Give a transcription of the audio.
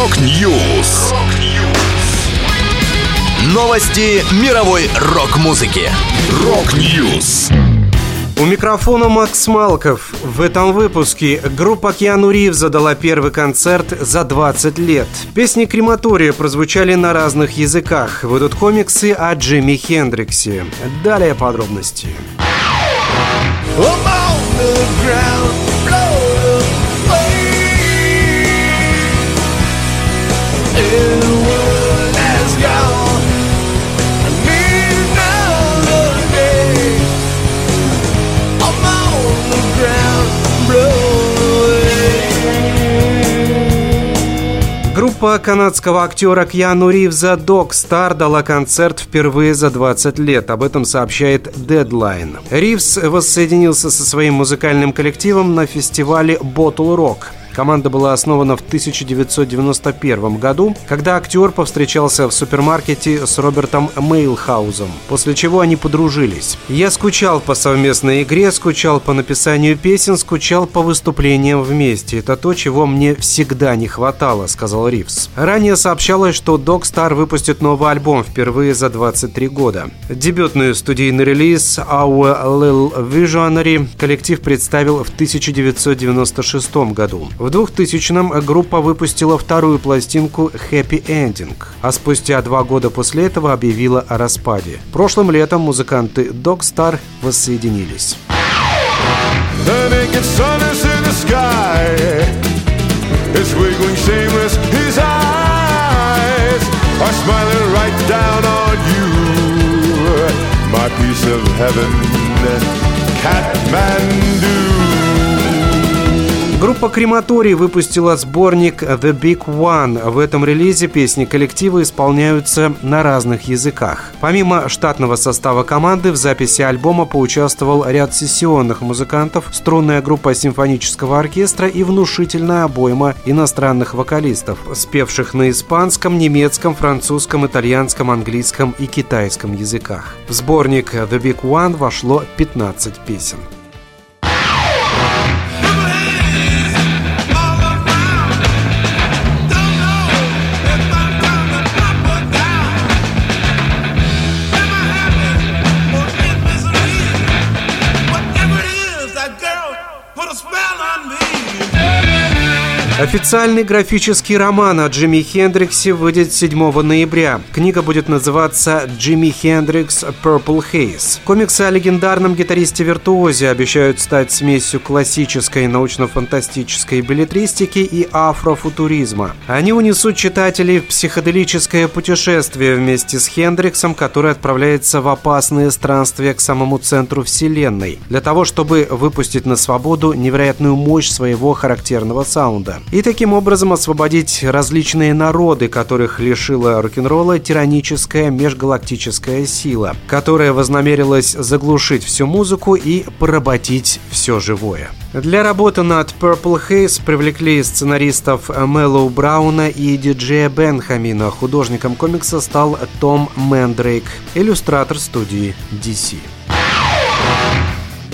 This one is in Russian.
Rock News. Новости мировой рок-музыки. Rock News. У микрофона Макс Малков. В этом выпуске группа Киану Ривза дала первый концерт за 20 лет. Песни крематория прозвучали на разных языках. Выйдут комиксы о Джимми Хендриксе. Далее подробности. Группа канадского актера Кьяну Ривза «Док Стар» дала концерт впервые за 20 лет. Об этом сообщает Deadline. Ривз воссоединился со своим музыкальным коллективом на фестивале Bottle Rock – Команда была основана в 1991 году, когда актер повстречался в супермаркете с Робертом Мейлхаузом, после чего они подружились. «Я скучал по совместной игре, скучал по написанию песен, скучал по выступлениям вместе. Это то, чего мне всегда не хватало», — сказал Ривз. Ранее сообщалось, что Dog Star выпустит новый альбом впервые за 23 года. Дебютный студийный релиз Our Little Visionary коллектив представил в 1996 году. В 2000-м группа выпустила вторую пластинку «Happy Ending», а спустя два года после этого объявила о распаде. Прошлым летом музыканты Dog Star воссоединились. Kathmandu. Группа Крематорий выпустила сборник The Big One. В этом релизе песни коллектива исполняются на разных языках. Помимо штатного состава команды, в записи альбома поучаствовал ряд сессионных музыкантов, струнная группа симфонического оркестра и внушительная обойма иностранных вокалистов, спевших на испанском, немецком, французском, итальянском, английском и китайском языках. В сборник The Big One вошло 15 песен. on me. Официальный графический роман о Джимми Хендриксе выйдет 7 ноября. Книга будет называться «Джимми Хендрикс Purple Haze». Комиксы о легендарном гитаристе-виртуозе обещают стать смесью классической научно-фантастической билетристики и афрофутуризма. Они унесут читателей в психоделическое путешествие вместе с Хендриксом, который отправляется в опасные странствия к самому центру Вселенной, для того, чтобы выпустить на свободу невероятную мощь своего характерного саунда и таким образом освободить различные народы, которых лишила рок-н-ролла тираническая межгалактическая сила, которая вознамерилась заглушить всю музыку и поработить все живое. Для работы над Purple Haze привлекли сценаристов Мэллоу Брауна и диджея Бенхамина. Художником комикса стал Том Мэндрейк, иллюстратор студии DC.